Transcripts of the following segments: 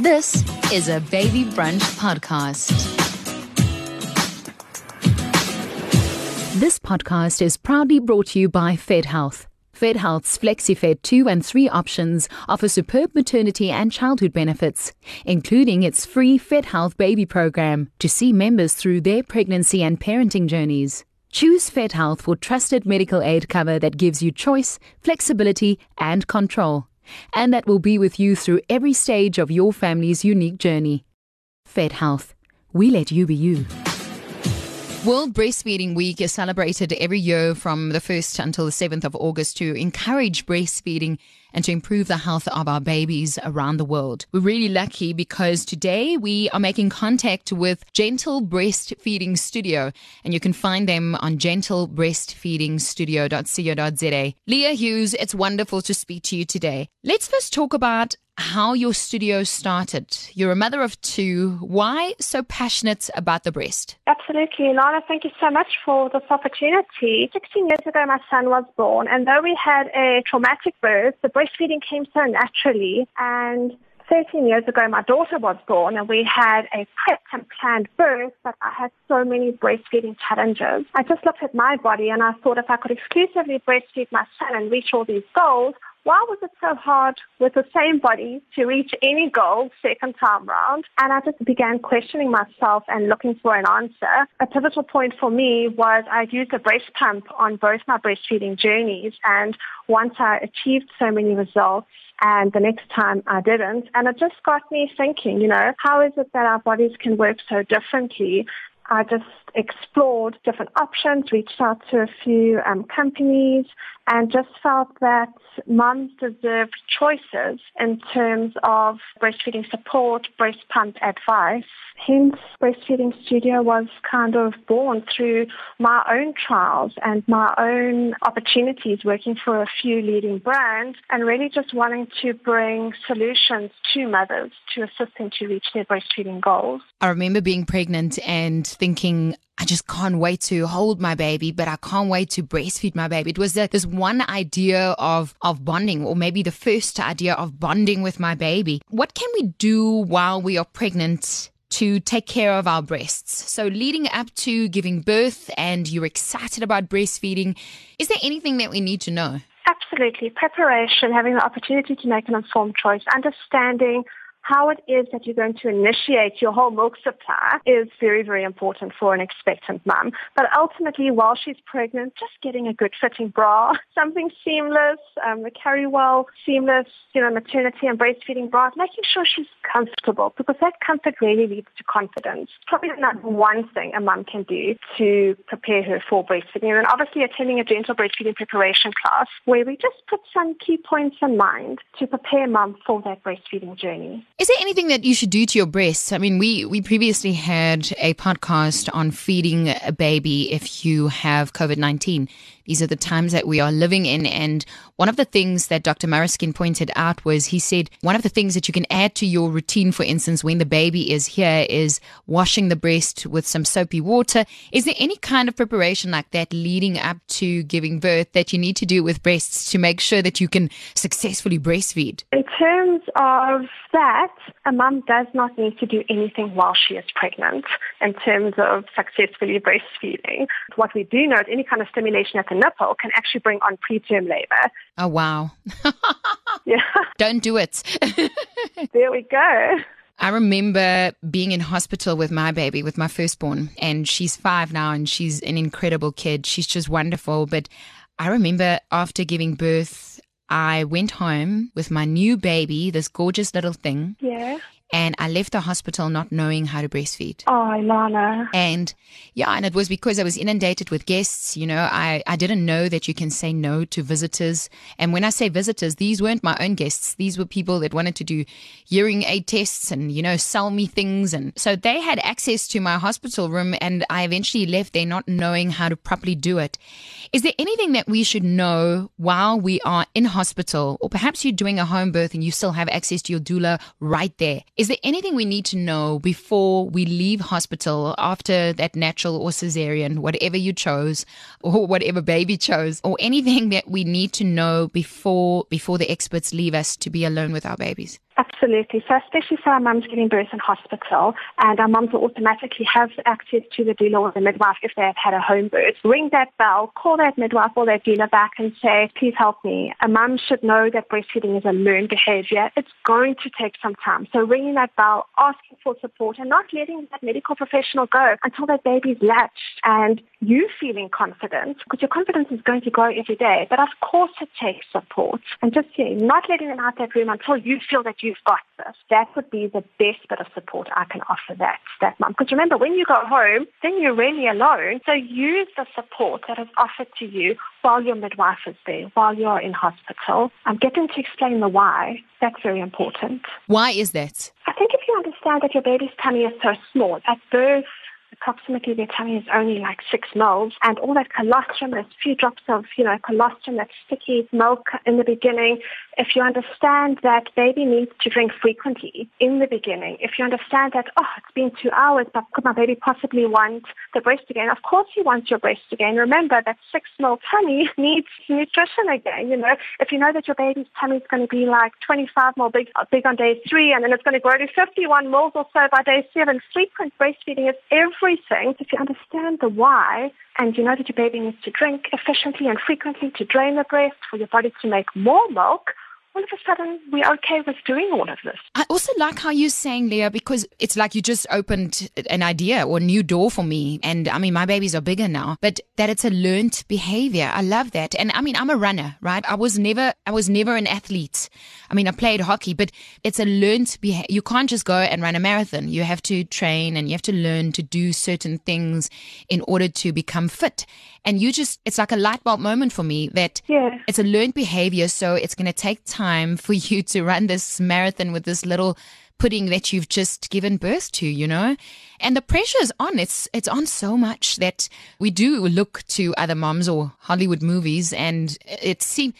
This is a Baby Brunch podcast. This podcast is proudly brought to you by Fed Health. Fed Health's FlexiFed 2 and 3 options offer superb maternity and childhood benefits, including its free Fed Health baby program to see members through their pregnancy and parenting journeys. Choose Fed Health for trusted medical aid cover that gives you choice, flexibility, and control, and that will be with you through every stage of your family's unique journey. Fed Health. We let you be you. World Breastfeeding Week is celebrated every year from the 1st until the 7th of August to encourage breastfeeding and to improve the health of our babies around the world. We're really lucky because today we are making contact with Gentle Breastfeeding Studio, and you can find them on gentlebreastfeedingstudio.co.za. Leah Hughes, it's wonderful to speak to you today. Let's first talk about how your studio started. You're a mother of two. Why so passionate about the breast? Absolutely. Lana, thank you so much for this opportunity. 16 years ago, my son was born, and though we had a traumatic birth, the breastfeeding came so naturally. And 13 years ago, my daughter was born, and we had a prepped and planned birth, but I had so many breastfeeding challenges. I just looked at my body, and I thought if I could exclusively breastfeed my son and reach all these goals, why was it so hard with the same body to reach any goal second time round? And I just began questioning myself and looking for an answer. A pivotal point for me was I'd used a breast pump on both my breastfeeding journeys. And once I achieved so many results, and the next time I didn't. And it just got me thinking, you know, how is it that our bodies can work so differently? I just explored different options, reached out to a few um, companies, and just felt that moms deserve choices in terms of breastfeeding support, breast pump advice. Hence, Breastfeeding Studio was kind of born through my own trials and my own opportunities working for a few leading brands and really just wanting to bring solutions to mothers to assist them to reach their breastfeeding goals. I remember being pregnant and thinking, I just can't wait to hold my baby, but I can't wait to breastfeed my baby. It was this one idea of, of bonding, or maybe the first idea of bonding with my baby. What can we do while we are pregnant to take care of our breasts. So, leading up to giving birth and you're excited about breastfeeding, is there anything that we need to know? Absolutely. Preparation, having the opportunity to make an informed choice, understanding how it is that you're going to initiate your whole milk supply is very, very important for an expectant mum. But ultimately, while she's pregnant, just getting a good fitting bra, something seamless, um, the Carriwell, seamless, you know, maternity and breastfeeding bra, making sure she's comfortable because that comfort really leads to confidence. Probably number one thing a mum can do to prepare her for breastfeeding. And obviously attending a gentle breastfeeding preparation class where we just put some key points in mind to prepare mum for that breastfeeding journey. Is there anything that you should do to your breasts? I mean, we, we previously had a podcast on feeding a baby if you have COVID 19. These are the times that we are living in. And one of the things that Dr. Maraskin pointed out was he said one of the things that you can add to your routine, for instance, when the baby is here, is washing the breast with some soapy water. Is there any kind of preparation like that leading up to giving birth that you need to do with breasts to make sure that you can successfully breastfeed? In terms of that, a mum does not need to do anything while she is pregnant in terms of successfully breastfeeding. What we do know is any kind of stimulation at the nipple can actually bring on preterm labor. Oh, wow. yeah. Don't do it. there we go. I remember being in hospital with my baby, with my firstborn, and she's five now and she's an incredible kid. She's just wonderful. But I remember after giving birth, I went home with my new baby, this gorgeous little thing. Yeah. And I left the hospital not knowing how to breastfeed. Oh, Lana. And yeah, and it was because I was inundated with guests. You know, I, I didn't know that you can say no to visitors. And when I say visitors, these weren't my own guests. These were people that wanted to do hearing aid tests and, you know, sell me things. And so they had access to my hospital room. And I eventually left there not knowing how to properly do it. Is there anything that we should know while we are in hospital? Or perhaps you're doing a home birth and you still have access to your doula right there? Is there anything we need to know before we leave hospital after that natural or cesarean, whatever you chose, or whatever baby chose, or anything that we need to know before before the experts leave us to be alone with our babies? Absolutely. So especially for our mums giving birth in hospital and our mums will automatically have access to the doula or the midwife if they have had a home birth. Ring that bell, call that midwife or that doula back and say, please help me. A mum should know that breastfeeding is a learned behavior. It's going to take some time. So ringing that bell, asking for support and not letting that medical professional go until that baby's latched and you feeling confident because your confidence is going to grow every day. But of course it takes support and just yeah, not letting them out that room until you feel that you've got this. That would be the best bit of support I can offer that, that mum. Because remember, when you go home, then you're really alone. So use the support that is offered to you while your midwife is there, while you're in hospital. get getting to explain the why. That's very important. Why is that? I think if you understand that your baby's tummy is so small, at birth, approximately their tummy is only like six mils and all that colostrum, there's a few drops of, you know, colostrum, that sticky milk in the beginning. If you understand that baby needs to drink frequently in the beginning, if you understand that, oh, it's been two hours, but could my baby possibly want the breast again? Of course he wants your breast again. Remember that six mil tummy needs nutrition again, you know. If you know that your baby's tummy is going to be like 25 mil big, uh, big on day three and then it's going to grow to 51 mils or so by day seven, frequent breastfeeding is every everything, if you understand the why, and you know that your baby needs to drink efficiently and frequently to drain the breast for your body to make more milk, all of a sudden we're okay with doing all of this. I also like how you're saying, Leah, because it's like you just opened an idea or a new door for me. And I mean, my babies are bigger now, but that it's a learned behavior. I love that. And I mean, I'm a runner, right? I was never, I was never an athlete. I mean, I played hockey, but it's a learned behavior. You can't just go and run a marathon. You have to train and you have to learn to do certain things in order to become fit. And you just, it's like a light bulb moment for me that yeah. it's a learned behavior. So it's going to take time for you to run this marathon with this little pudding that you've just given birth to, you know? And the pressure is on. It's, it's on so much that we do look to other moms or Hollywood movies and it seems,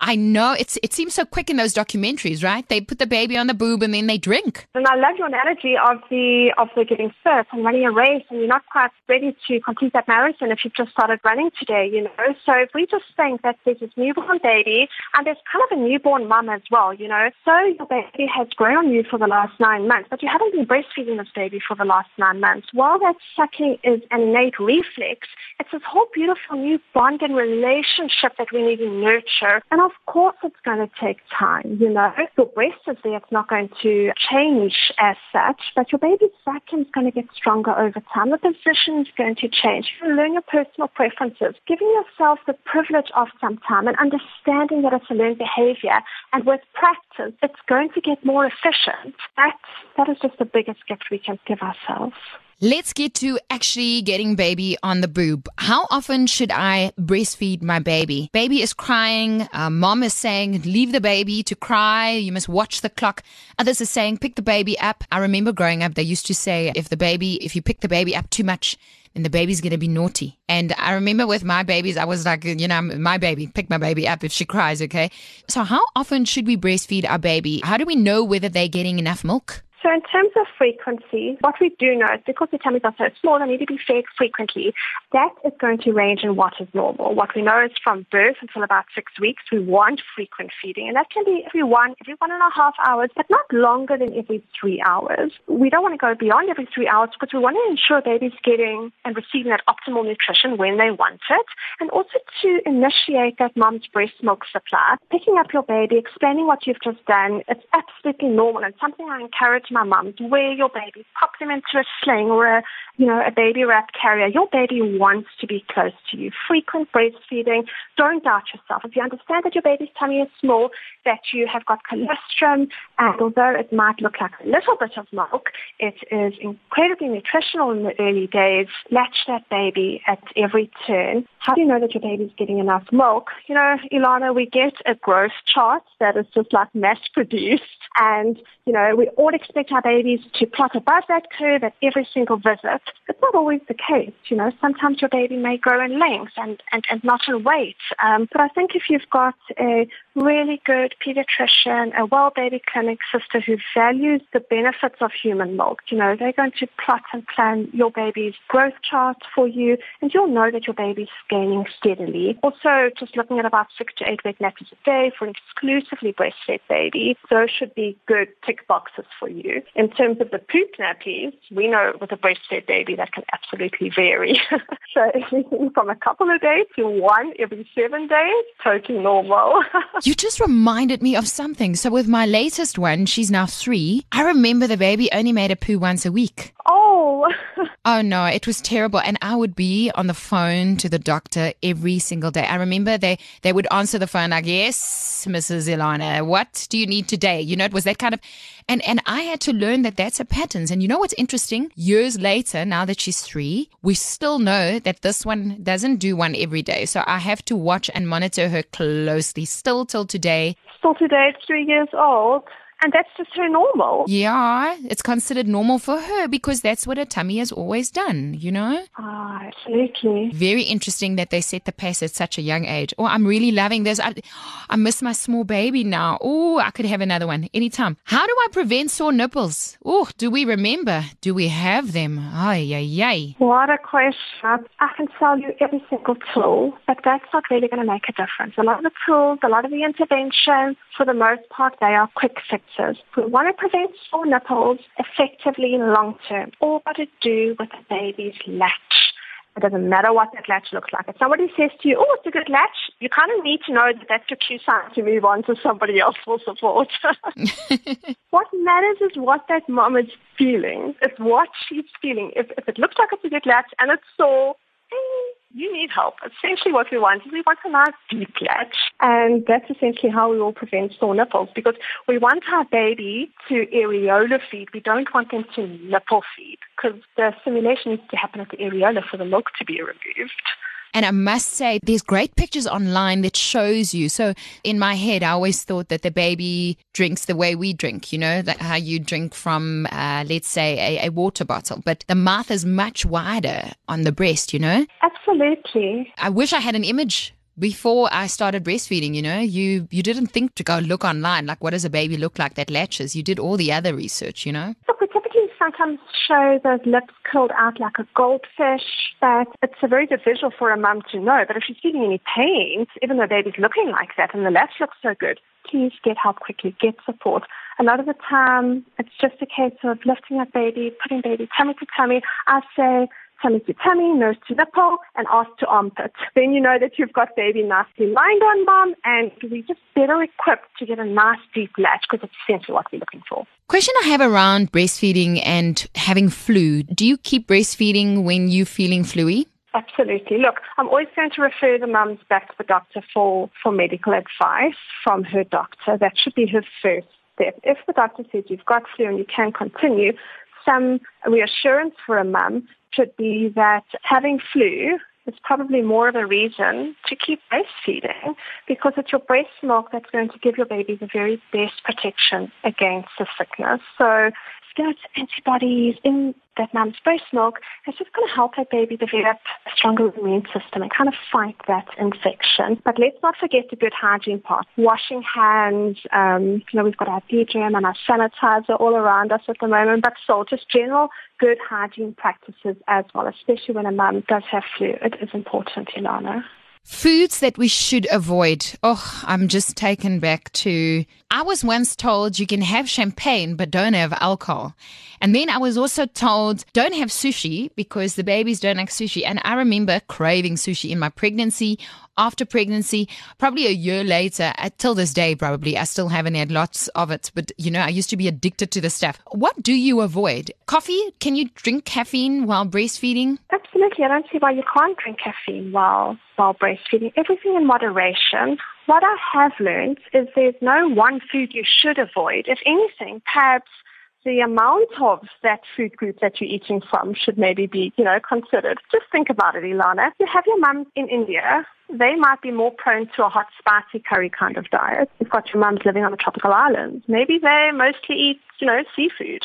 I know it's it seems so quick in those documentaries, right? They put the baby on the boob and then they drink. And I love your analogy of the of the getting fit and running a race and you're not quite ready to complete that marathon if you've just started running today, you know. So if we just think that there's this newborn baby and there's kind of a newborn mum as well, you know. So your baby has grown on you for the last nine months, but you haven't been breastfeeding this baby for the last nine months. While that sucking is an innate reflex, it's this whole beautiful new bond and relationship that we need to nurture. And of course it's going to take time, you know. Your breast is there, it's not going to change as such, but your baby's vacuum is going to get stronger over time. The position is going to change. You learn your personal preferences, giving yourself the privilege of some time and understanding that it's a learned behavior. And with practice, it's going to get more efficient. That, that is just the biggest gift we can give ourselves. Let's get to actually getting baby on the boob. How often should I breastfeed my baby? Baby is crying. Uh, mom is saying, leave the baby to cry. You must watch the clock. Others are saying, pick the baby up. I remember growing up, they used to say, if the baby, if you pick the baby up too much, then the baby's going to be naughty. And I remember with my babies, I was like, you know, my baby, pick my baby up if she cries, okay? So how often should we breastfeed our baby? How do we know whether they're getting enough milk? So in terms of frequency, what we do know is because the tummies are so small, they need to be fed frequently. That is going to range in what is normal. What we know is from birth until about six weeks, we want frequent feeding. And that can be every one, every one and a half hours, but not longer than every three hours. We don't want to go beyond every three hours because we want to ensure babies getting and receiving that optimal nutrition when they want it. And also to initiate that mom's breast milk supply, picking up your baby, explaining what you've just done, it's absolutely normal and something I encourage my mum, wear your baby, pop them into a sling or a, you know, a baby wrap carrier. Your baby wants to be close to you. Frequent breastfeeding. Don't doubt yourself. If you understand that your baby's tummy is small, that you have got colostrum, and although it might look like a little bit of milk, it is incredibly nutritional in the early days. Latch that baby at every turn. How do you know that your baby's getting enough milk? You know, Ilana, we get a growth chart that is just like mass produced. And, you know, we all expect our babies to plot above that curve at every single visit. It's not always the case. You know, sometimes your baby may grow in length and, and, and not in weight. Um, but I think if you've got a really good pediatrician, a well baby clinic sister who values the benefits of human milk. You know, they're going to plot and plan your baby's growth chart for you and you'll know that your baby's gaining steadily. Also, just looking at about six to eight wet nappies a day for an exclusively breastfed baby, those should be good tick boxes for you. In terms of the poop nappies, we know with a breastfed baby that can absolutely vary. so anything from a couple of days to one every seven days, totally normal. You just reminded me of something. So with my latest one, she's now three. I remember the baby only made a poo once a week. Oh. oh no, it was terrible. And I would be on the phone to the doctor every single day. I remember they, they would answer the phone like, yes, Mrs. Ilana, what do you need today? You know, it was that kind of, and, and I had to learn that that's a pattern. And you know what's interesting? Years later, now that she's three, we still know that this one doesn't do one every day. So I have to watch and monitor her closely still till today. Still today, three years old. And that's just her normal. Yeah, it's considered normal for her because that's what her tummy has always done, you know? Ah, absolutely. Very interesting that they set the pace at such a young age. Oh, I'm really loving this. I, I miss my small baby now. Oh, I could have another one anytime. How do I prevent sore nipples? Oh, do we remember? Do we have them? Ay, ay, ay. What a question. I can tell you every single tool, but that's not really going to make a difference. A lot of the tools, a lot of the interventions, for the most part, they are quick fixes fixes. We want to prevent sore nipples effectively in the long term. All got to do with the baby's latch. It doesn't matter what that latch looks like. If somebody says to you, oh, it's a good latch, you kind of need to know that that's your cue sign to move on to somebody else for support. what matters is what that mom is feeling. It's what she's feeling. If, if it looks like it's a good latch and it's sore, you need help. Essentially what we want is we want a nice deep latch. And that's essentially how we will prevent sore nipples because we want our baby to areola feed. We don't want them to nipple feed because the stimulation needs to happen at the areola for the milk to be removed. And I must say, there's great pictures online that shows you. So in my head, I always thought that the baby drinks the way we drink, you know, like how you drink from, uh, let's say, a, a, water bottle. But the mouth is much wider on the breast, you know? Absolutely. I wish I had an image before I started breastfeeding, you know, you you didn't think to go look online, like what does a baby look like that latches? You did all the other research, you know. Look, we typically sometimes show those lips curled out like a goldfish, but it's a very good visual for a mum to know. But if she's feeling any pain, even though baby's looking like that and the latch looks so good, please get help quickly, get support. A lot of the time, it's just a case of lifting up baby, putting baby tummy to tummy. I say tummy to tummy, nose to nipple, and ass to armpit. Then you know that you've got baby nicely lined on mom, and we're just better equipped to get a nice deep latch because it's essentially what we're looking for. Question I have around breastfeeding and having flu. Do you keep breastfeeding when you're feeling fluey? Absolutely. Look, I'm always going to refer the mums back to the doctor for, for medical advice from her doctor. That should be her first step. If the doctor says you've got flu and you can continue, some reassurance for a mum should be that having flu is probably more of a reason to keep breastfeeding because it's your breast milk that's going to give your baby the very best protection against the sickness. So get antibodies in that mum's breast milk, is just going to help that baby develop a stronger immune system and kind of fight that infection. But let's not forget the good hygiene part. Washing hands, um, you know, we've got our deodorant and our sanitizer all around us at the moment, but still just general good hygiene practices as well, especially when a mum does have flu. It is important, Ilana. Foods that we should avoid. Oh, I'm just taken back to. I was once told you can have champagne, but don't have alcohol. And then I was also told don't have sushi because the babies don't like sushi. And I remember craving sushi in my pregnancy, after pregnancy, probably a year later, uh, till this day, probably, I still haven't had lots of it. But, you know, I used to be addicted to the stuff. What do you avoid? Coffee? Can you drink caffeine while breastfeeding? Absolutely. I don't see why you can't drink caffeine while, while breastfeeding. Everything in moderation. What I have learned is there's no one food you should avoid. If anything, perhaps the amount of that food group that you're eating from should maybe be, you know, considered. Just think about it, Ilana. If you have your mum in India. They might be more prone to a hot, spicy curry kind of diet. You've got your mums living on a tropical island. Maybe they mostly eat, you know, seafood.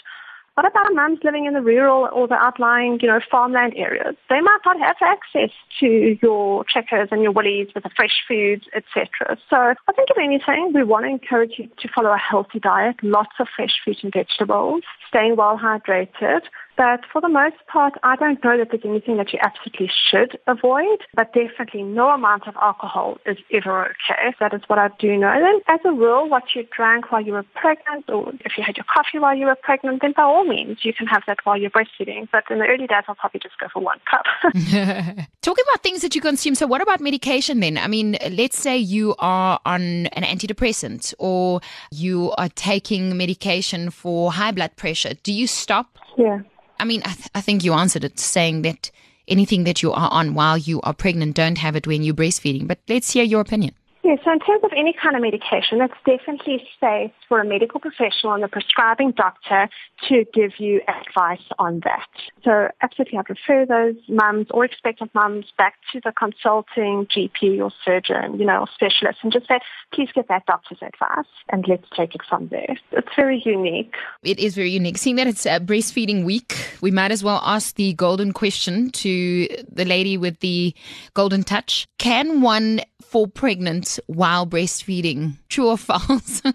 What about mums living in the rural or the outlying, you know, farmland areas? They might not have access to your checkers and your woolies with the fresh foods, etc. So I think if anything, we want to encourage you to follow a healthy diet, lots of fresh fruit and vegetables, staying well hydrated, but for the most part, I don't know that there's anything that you absolutely should avoid, but definitely no amount of alcohol is ever okay. That is what I do know. And as a rule, what you drank while you were pregnant, or if you had your coffee while you were pregnant, then by all means, you can have that while you're breastfeeding. But in the early days, I'll probably just go for one cup. Talking about things that you consume, so what about medication then? I mean, let's say you are on an antidepressant or you are taking medication for high blood pressure. Do you stop? Yeah. I mean, I, th- I think you answered it saying that anything that you are on while you are pregnant, don't have it when you're breastfeeding. But let's hear your opinion. Yeah, so in terms of any kind of medication, it's definitely safe for a medical professional and the prescribing doctor to give you advice on that. So absolutely, I'd refer those mums or expectant mums back to the consulting GP or surgeon, you know, or specialist and just say, please get that doctor's advice and let's take it from there. It's very unique. It is very unique. Seeing that it's a breastfeeding week, we might as well ask the golden question to the lady with the golden touch. Can one fall pregnant while breastfeeding? True or false?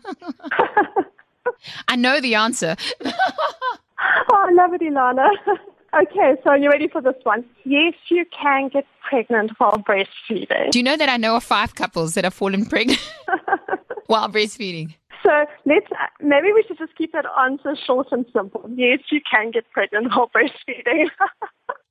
I know the answer. oh, I love it, Ilana. Okay, so are you ready for this one? Yes, you can get pregnant while breastfeeding. Do you know that I know of five couples that have fallen pregnant while breastfeeding? So let's maybe we should just keep that answer short and simple. Yes, you can get pregnant while breastfeeding.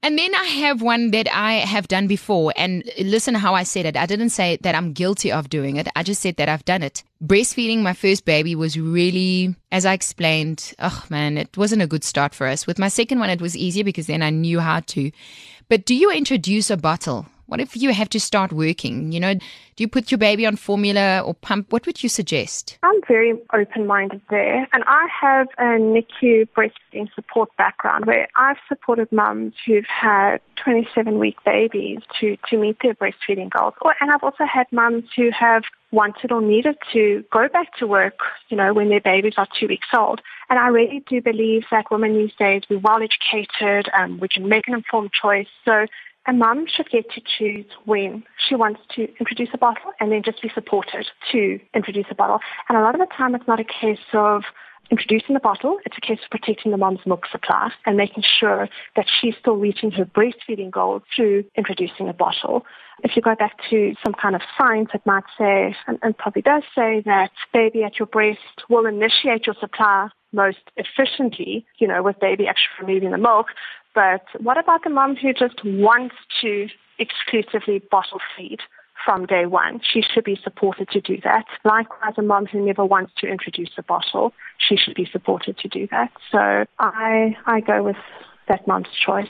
And then I have one that I have done before. And listen how I said it. I didn't say that I'm guilty of doing it. I just said that I've done it. Breastfeeding my first baby was really, as I explained, oh man, it wasn't a good start for us. With my second one, it was easier because then I knew how to. But do you introduce a bottle? What if you have to start working? You know, do you put your baby on formula or pump? What would you suggest? I'm very open minded there. And I have a NICU breastfeeding support background where I've supported mums who've had 27 week babies to, to meet their breastfeeding goals. And I've also had mums who have wanted or needed to go back to work, you know, when their babies are two weeks old. And I really do believe that women these days, we're well educated, um, we can make an informed choice. So a mum should get to choose when she wants to introduce a bottle and then just be supported to introduce a bottle. And a lot of the time it's not a case of introducing the bottle, it's a case of protecting the mom's milk supply and making sure that she's still reaching her breastfeeding goals through introducing a bottle. If you go back to some kind of science, it might say, and, and probably does say, that baby at your breast will initiate your supply most efficiently, you know, with baby actually removing the milk. But what about the mom who just wants to exclusively bottle feed? from day one. She should be supported to do that. Likewise, a mom who never wants to introduce a bottle, she should be supported to do that. So I, I go with that mom's choice.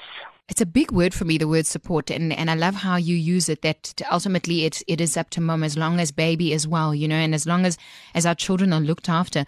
It's a big word for me, the word support, and, and I love how you use it. That ultimately it it is up to mom as long as baby as well, you know, and as long as as our children are looked after.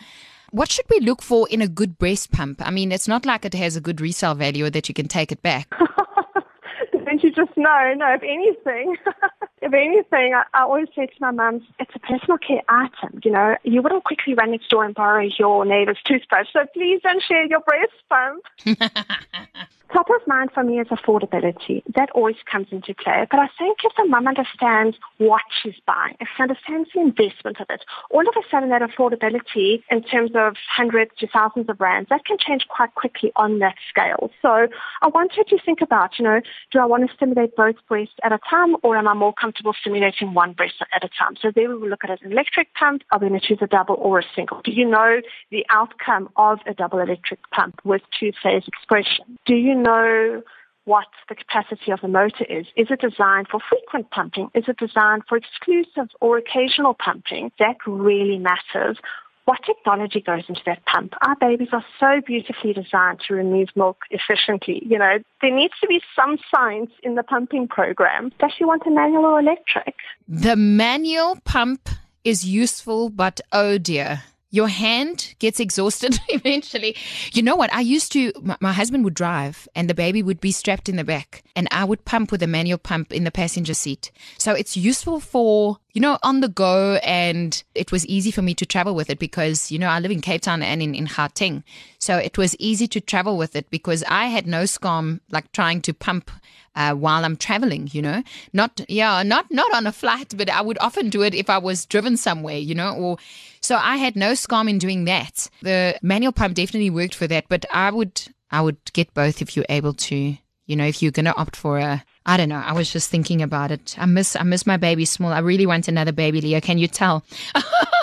What should we look for in a good breast pump? I mean, it's not like it has a good resale value or that you can take it back. Don't you just know? No, if anything, if anything, I, I always say to my mum, it's a personal care item. You know, you wouldn't quickly run next door and borrow your neighbor's toothbrush, so please don't share your breast pump. Top of mind for me is affordability. That always comes into play. But I think if the mum understands what she's buying, if she understands the investment of it, all of a sudden that affordability in terms of hundreds to thousands of rands, that can change quite quickly on that scale. So I want her to think about, you know, do I want to stimulate both breasts at a time or am I more comfortable stimulating one breast at a time? So there we will look at an electric pump. Are we going to choose a double or a single? Do you know the outcome of a double electric pump with two-phase expression? Do you know what the capacity of the motor is. Is it designed for frequent pumping? Is it designed for exclusive or occasional pumping? That really matters. What technology goes into that pump? Our babies are so beautifully designed to remove milk efficiently. You know, there needs to be some science in the pumping program. Does she want a manual or electric? The manual pump is useful, but oh dear, your hand gets exhausted eventually. You know what? I used to, my, my, husband would drive and the baby would be strapped in the back and I would pump with a manual pump in the passenger seat. So it's useful for, you know, on the go. And it was easy for me to travel with it because, you know, I live in Cape Town and in, in Gauteng. So it was easy to travel with it because I had no scam like trying to pump uh, while I'm traveling, you know, not, yeah, not, not on a flight, but I would often do it if I was driven somewhere, you know, or so I had no scam in doing that. The manual pump definitely worked for that, but I would, I would get both if you're able to, you know, if you're going to opt for a, I don't know. I was just thinking about it. I miss, I miss my baby small. I really want another baby, Leah. Can you tell?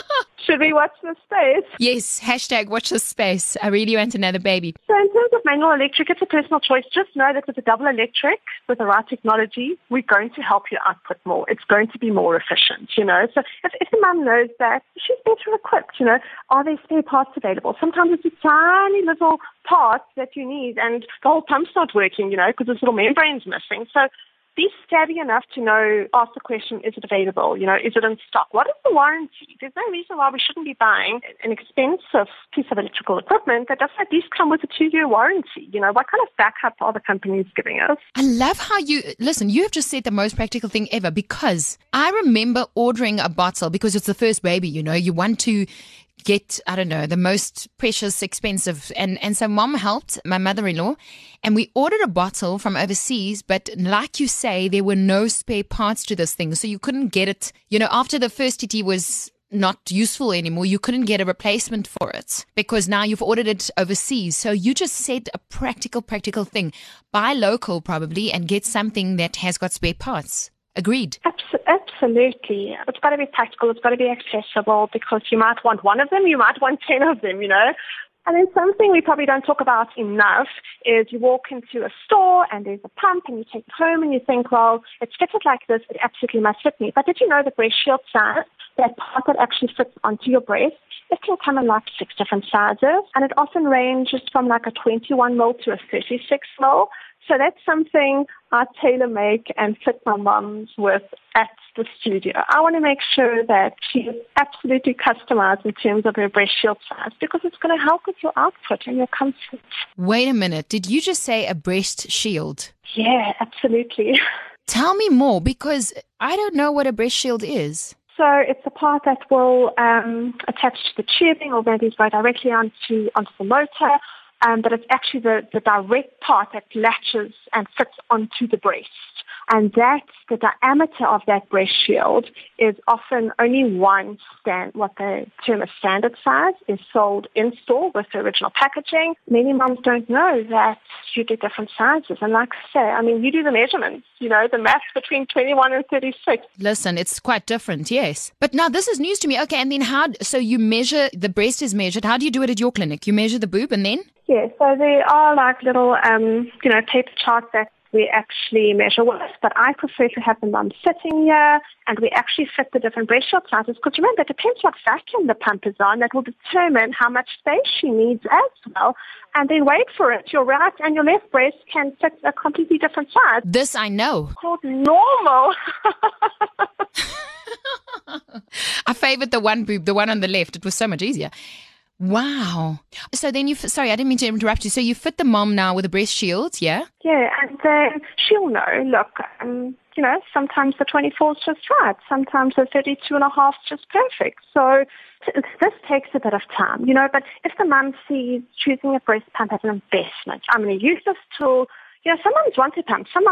Should we watch the space? Yes, hashtag watch the space. I really want another baby. So in terms of manual electric, it's a personal choice. Just know that with a double electric, with the right technology, we're going to help you output more. It's going to be more efficient, you know. So if, if the mum knows that she's better equipped, you know, are there spare parts available? Sometimes it's a tiny little part that you need and the whole pump's not working, you know, because this little membrane's missing. So be savvy enough to know, ask the question, is it available? You know, is it in stock? What is the warranty? There's no reason why we shouldn't be buying an expensive piece of electrical equipment that doesn't at least come with a two-year warranty. You know, what kind of backup are the companies giving us? I love how you, listen, you have just said the most practical thing ever because I remember ordering a bottle because it's the first baby, you know, you want to get, I don't know, the most precious, expensive. And, and so mom helped my mother-in-law and we ordered a bottle from overseas. But like you say, there were no spare parts to this thing. So you couldn't get it, you know, after the first TT was not useful anymore. You couldn't get a replacement for it because now you've ordered it overseas. So you just said a practical, practical thing. Buy local probably and get something that has got spare parts. Agreed. Absolutely. It's got to be practical. It's got to be accessible because you might want one of them, you might want 10 of them, you know. And then something we probably don't talk about enough is you walk into a store and there's a pump and you take it home and you think, well, it's fitted like this, it absolutely must fit me. But did you know the breast shield size, that part that actually fits onto your breast, it can come in like six different sizes and it often ranges from like a 21 mil to a 36 mil. So that's something I tailor make and fit my mums with at the studio. I want to make sure that she is absolutely customized in terms of her breast shield size because it's going to help with your output and your comfort. Wait a minute. Did you just say a breast shield? Yeah, absolutely. Tell me more because I don't know what a breast shield is. So it's a part that will um, attach to the tubing or maybe go directly onto onto the motor um, but it's actually the, the direct part that latches and fits onto the breast. And that's the diameter of that breast shield is often only one stand, what the term is standard size, is sold in store with the original packaging. Many moms don't know that you get different sizes. And like I say, I mean, you do the measurements, you know, the math between 21 and 36. Listen, it's quite different, yes. But now this is news to me. Okay, and then how, so you measure, the breast is measured. How do you do it at your clinic? You measure the boob and then? Yeah, so there are like little, um, you know, paper charts that we actually measure with, but I prefer to have the mum sitting here and we actually fit the different breast shield sizes because remember, it depends what vacuum the pump is on that will determine how much space she needs as well. And then wait for it. Your right and your left breast can fit a completely different size. This I know. Called normal. I favored the one boob, the one on the left. It was so much easier. Wow. So then you, sorry, I didn't mean to interrupt you. So you fit the mom now with a breast shield, yeah? Yeah, and uh, she'll know, look, um, you know, sometimes the 24 is just right. Sometimes the 32 and a half is just perfect. So this takes a bit of time, you know, but if the mum sees choosing a breast pump as an investment, I'm going to use this tool you know, some want to pump. Some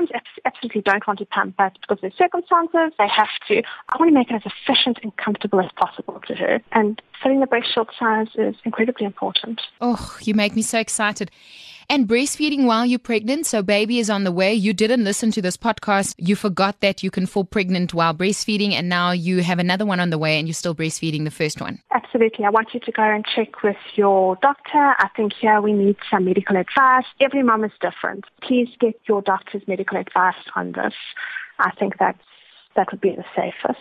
absolutely don't want to pump, but because of their circumstances, they have to. I want to make it as efficient and comfortable as possible to her. And setting the breast shield size is incredibly important. Oh, you make me so excited. And breastfeeding while you're pregnant, so baby is on the way. You didn't listen to this podcast. You forgot that you can fall pregnant while breastfeeding, and now you have another one on the way and you're still breastfeeding the first one. Absolutely. I want you to go and check with your doctor. I think here we need some medical advice. Every mom is different. Please get your doctor's medical advice on this. I think that's, that would be the safest.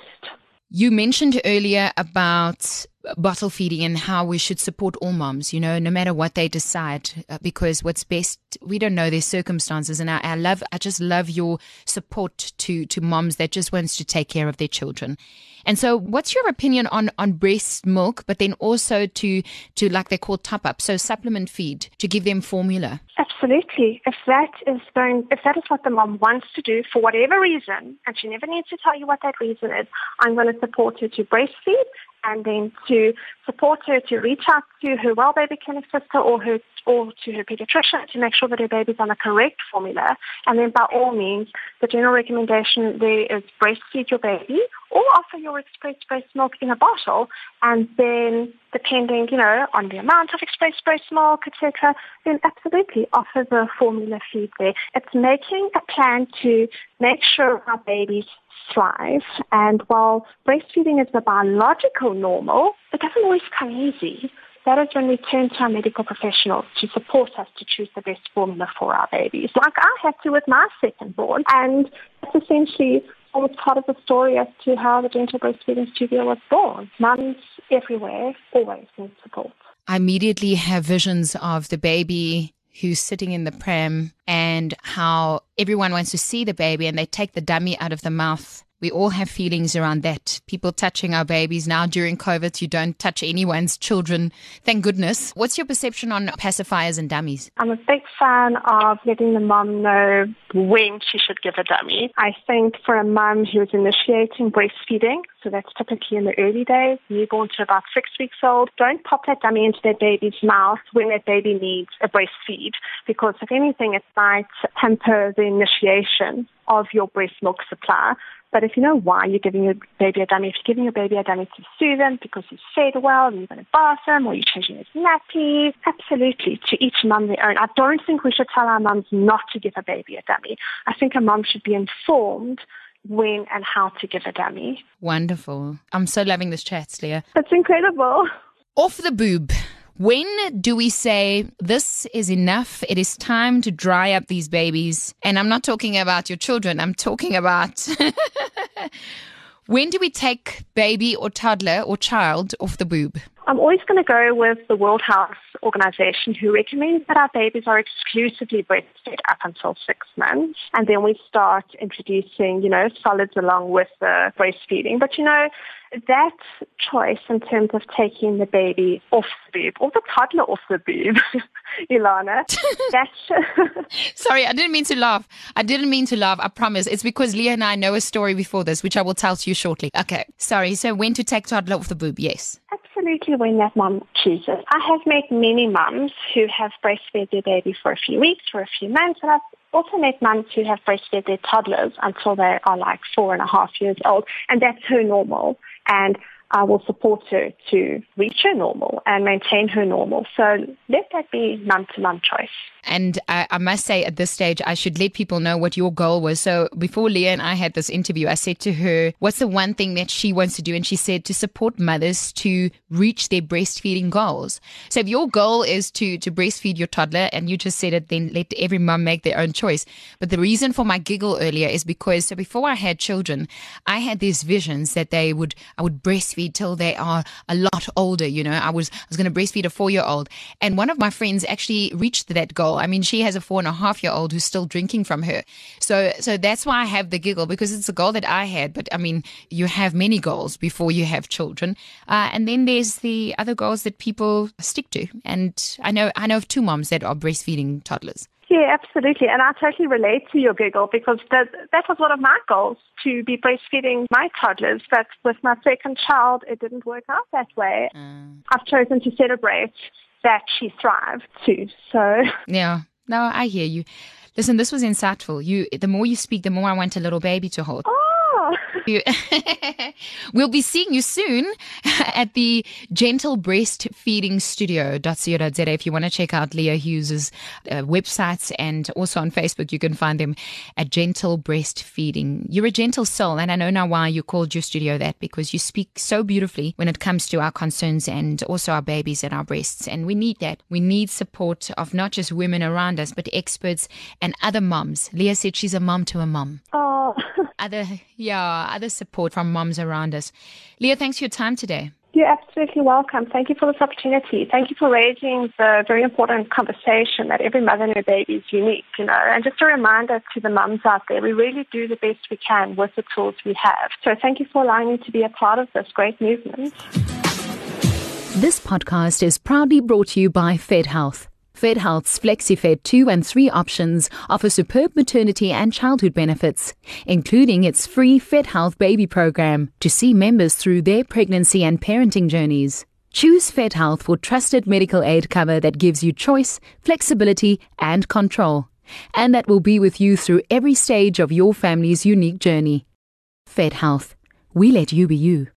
You mentioned earlier about bottle feeding and how we should support all moms, you know, no matter what they decide, uh, because what's best, we don't know their circumstances. And I, I love, I just love your support to, to moms that just wants to take care of their children. And so what's your opinion on, on breast milk, but then also to, to like they call top up, so supplement feed to give them formula? Absolutely. If that is going, if that is what the mom wants to do for whatever reason, and she never needs to tell you what that reason is, I'm going to support her to breastfeed and then to support her to reach out to her well baby clinic sister or her or to her pediatrician to make sure that her baby's on the correct formula. And then by all means, the general recommendation there is breastfeed your baby or offer your express breast milk in a bottle and then depending, you know, on the amount of express breast milk, etc., then absolutely offer the formula feed there. It's making a plan to make sure our babies thrive. And while breastfeeding is the biological normal, it doesn't always come easy. That is when we turn to our medical professionals to support us to choose the best formula for our babies, like I had to with my second born. And that's essentially almost part of the story as to how the Gentle Breastfeeding Studio was born. Mums everywhere always need support. I immediately have visions of the baby who's sitting in the pram and how everyone wants to see the baby and they take the dummy out of the mouth. We all have feelings around that. People touching our babies now during COVID, you don't touch anyone's children. Thank goodness. What's your perception on pacifiers and dummies? I'm a big fan of letting the mom know when she should give a dummy. I think for a mom who is initiating breastfeeding, so that's typically in the early days, newborn to about six weeks old. Don't pop that dummy into their baby's mouth when that baby needs a breastfeed, because if anything, it might hamper the initiation of your breast milk supply. But if you know why you're giving your baby a dummy, if you're giving your baby a dummy to soothe him because he's fed well and you're going to bath him or you're changing his nappy, absolutely, to each mum their own. I don't think we should tell our mums not to give a baby a dummy. I think a mum should be informed when and how to give a dummy. Wonderful. I'm so loving this chat, Leah. That's incredible. Off the boob. When do we say this is enough? It is time to dry up these babies. And I'm not talking about your children, I'm talking about when do we take baby or toddler or child off the boob? I'm always going to go with the World Health Organization who recommends that our babies are exclusively breastfed up until six months. And then we start introducing, you know, solids along with the breastfeeding. But, you know, that choice in terms of taking the baby off the boob or the toddler off the boob, Ilana, that's... Sorry, I didn't mean to laugh. I didn't mean to laugh. I promise. It's because Leah and I know a story before this, which I will tell to you shortly. Okay. Sorry. So when to take toddler off the boob? Yes absolutely when that mom chooses. I have met many mums who have breastfed their baby for a few weeks, for a few months, and I've also met mums who have breastfed their toddlers until they are like four and a half years old, and that's her normal. And I will support her to reach her normal and maintain her normal. So let that be mum to mum choice. And I, I, must say, at this stage, I should let people know what your goal was. So before Leah and I had this interview, I said to her, What's the one thing that she wants to do? And she said to support mothers to reach their breastfeeding goals. So if your goal is to, to breastfeed your toddler, and you just said it, then let every mum make their own choice. But the reason for my giggle earlier is because so before I had children, I had these visions that they would, I would breastfeed till they are a lot older. You know, I was, I was going to breastfeed a four year old. And one of my friends actually reached that goal. I mean, she has a four and a half year old who's still drinking from her. So, so that's why I have the giggle because it's a goal that I had. But I mean, you have many goals before you have children. Uh, and then there's the other goals that people stick to. And I know, I know of two moms that are breastfeeding toddlers. Yeah, absolutely. And I totally relate to your giggle because that, that was one of my goals to be breastfeeding my toddlers. But with my second child, it didn't work out that way. Mm. I've chosen to celebrate that she thrived too. So yeah, no, I hear you. Listen, this was insightful. You, the more you speak, the more I want a little baby to hold. Oh. we'll be seeing you soon at the Gentle Breastfeeding Studio.co.za. If you want to check out Leah Hughes's uh, websites and also on Facebook, you can find them at Gentle Breastfeeding. You're a gentle soul, and I know now why you called your studio that because you speak so beautifully when it comes to our concerns and also our babies and our breasts. And we need that. We need support of not just women around us, but experts and other moms. Leah said she's a mom to a mom. Oh. other, yeah, other support from moms around us. Leah, thanks for your time today. You're absolutely welcome. Thank you for this opportunity. Thank you for raising the very important conversation that every mother and her baby is unique, you know. And just a reminder to the mums out there, we really do the best we can with the tools we have. So thank you for allowing me to be a part of this great movement. This podcast is proudly brought to you by Fed Health. Fed Health's FlexiFed 2 and 3 options offer superb maternity and childhood benefits, including its free Fed Health baby program to see members through their pregnancy and parenting journeys. Choose Fed Health for trusted medical aid cover that gives you choice, flexibility, and control, and that will be with you through every stage of your family's unique journey. Fed Health. We let you be you.